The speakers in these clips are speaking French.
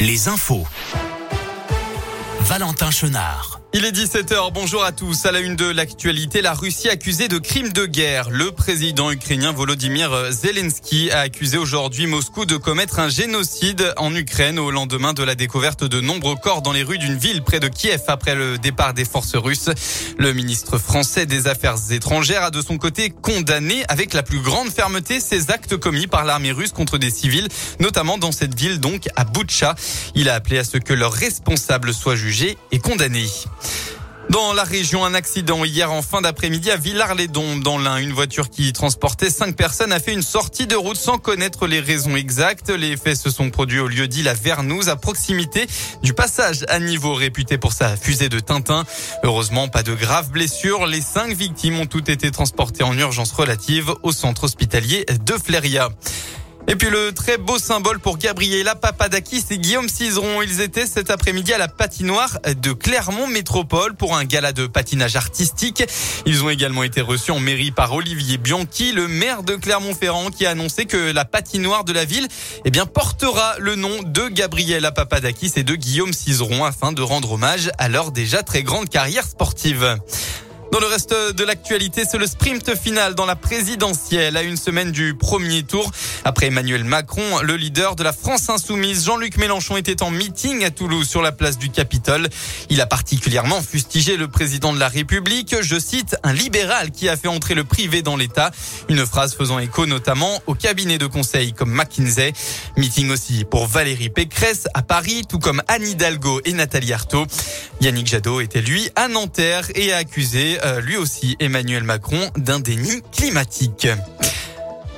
les infos. Valentin Chenard. Il est 17h, bonjour à tous. À la une de l'actualité, la Russie accusée de crimes de guerre. Le président ukrainien Volodymyr Zelensky a accusé aujourd'hui Moscou de commettre un génocide en Ukraine au lendemain de la découverte de nombreux corps dans les rues d'une ville près de Kiev après le départ des forces russes. Le ministre français des Affaires étrangères a de son côté condamné avec la plus grande fermeté ces actes commis par l'armée russe contre des civils, notamment dans cette ville donc à Boutcha. Il a appelé à ce que leurs responsables soient jugés et condamnés. Dans la région, un accident hier en fin d'après-midi à Villars-les-Dombes dans l'Ain. Une voiture qui transportait cinq personnes a fait une sortie de route sans connaître les raisons exactes. Les faits se sont produits au lieu dit la Vernouze à proximité du passage à niveau réputé pour sa fusée de Tintin. Heureusement, pas de graves blessures. Les cinq victimes ont toutes été transportées en urgence relative au centre hospitalier de Fléria. Et puis le très beau symbole pour Gabriela Papadakis et Guillaume Cizeron. Ils étaient cet après-midi à la patinoire de Clermont Métropole pour un gala de patinage artistique. Ils ont également été reçus en mairie par Olivier Bianchi, le maire de Clermont-Ferrand, qui a annoncé que la patinoire de la ville, eh bien, portera le nom de Gabriela Papadakis et de Guillaume Cizeron afin de rendre hommage à leur déjà très grande carrière sportive. Dans le reste de l'actualité, c'est le sprint final dans la présidentielle à une semaine du premier tour. Après Emmanuel Macron, le leader de la France insoumise, Jean-Luc Mélenchon était en meeting à Toulouse sur la place du Capitole. Il a particulièrement fustigé le président de la République, je cite, un libéral qui a fait entrer le privé dans l'État. Une phrase faisant écho notamment au cabinet de conseil comme McKinsey. Meeting aussi pour Valérie Pécresse à Paris, tout comme Anne Hidalgo et Nathalie Arthaud. Yannick Jadot était lui à Nanterre et a accusé lui aussi Emmanuel Macron d'un déni climatique.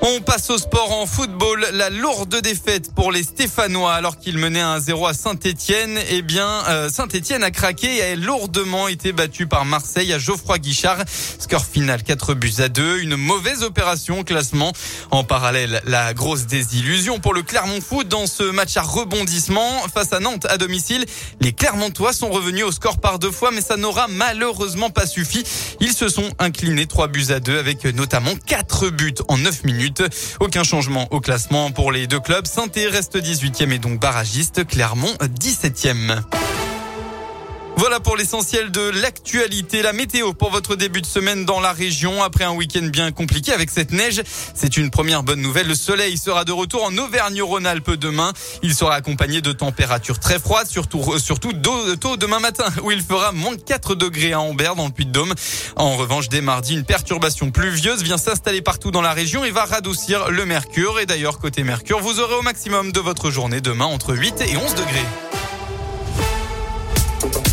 On passe au sport en football. La lourde défaite pour les Stéphanois alors qu'ils menaient un 0 à Saint-Etienne. Eh bien, euh, Saint-Etienne a craqué et a lourdement été battu par Marseille à Geoffroy Guichard. Score final 4 buts à 2. Une mauvaise opération classement. En parallèle, la grosse désillusion pour le Clermont Foot dans ce match à rebondissement face à Nantes à domicile. Les Clermontois sont revenus au score par deux fois, mais ça n'aura malheureusement pas suffi. Ils se sont inclinés 3 buts à 2 avec notamment 4 buts en 9 minutes. Aucun changement au classement pour les deux clubs. saint reste 18e et donc barragiste. Clermont 17e. Voilà pour l'essentiel de l'actualité. La météo pour votre début de semaine dans la région. Après un week-end bien compliqué avec cette neige, c'est une première bonne nouvelle. Le soleil sera de retour en Auvergne-Rhône-Alpes demain. Il sera accompagné de températures très froides, surtout, euh, surtout tôt demain matin où il fera moins 4 degrés à Ambert dans le Puy-de-Dôme. En revanche, dès mardi, une perturbation pluvieuse vient s'installer partout dans la région et va radoucir le mercure. Et d'ailleurs, côté mercure, vous aurez au maximum de votre journée demain entre 8 et 11 degrés.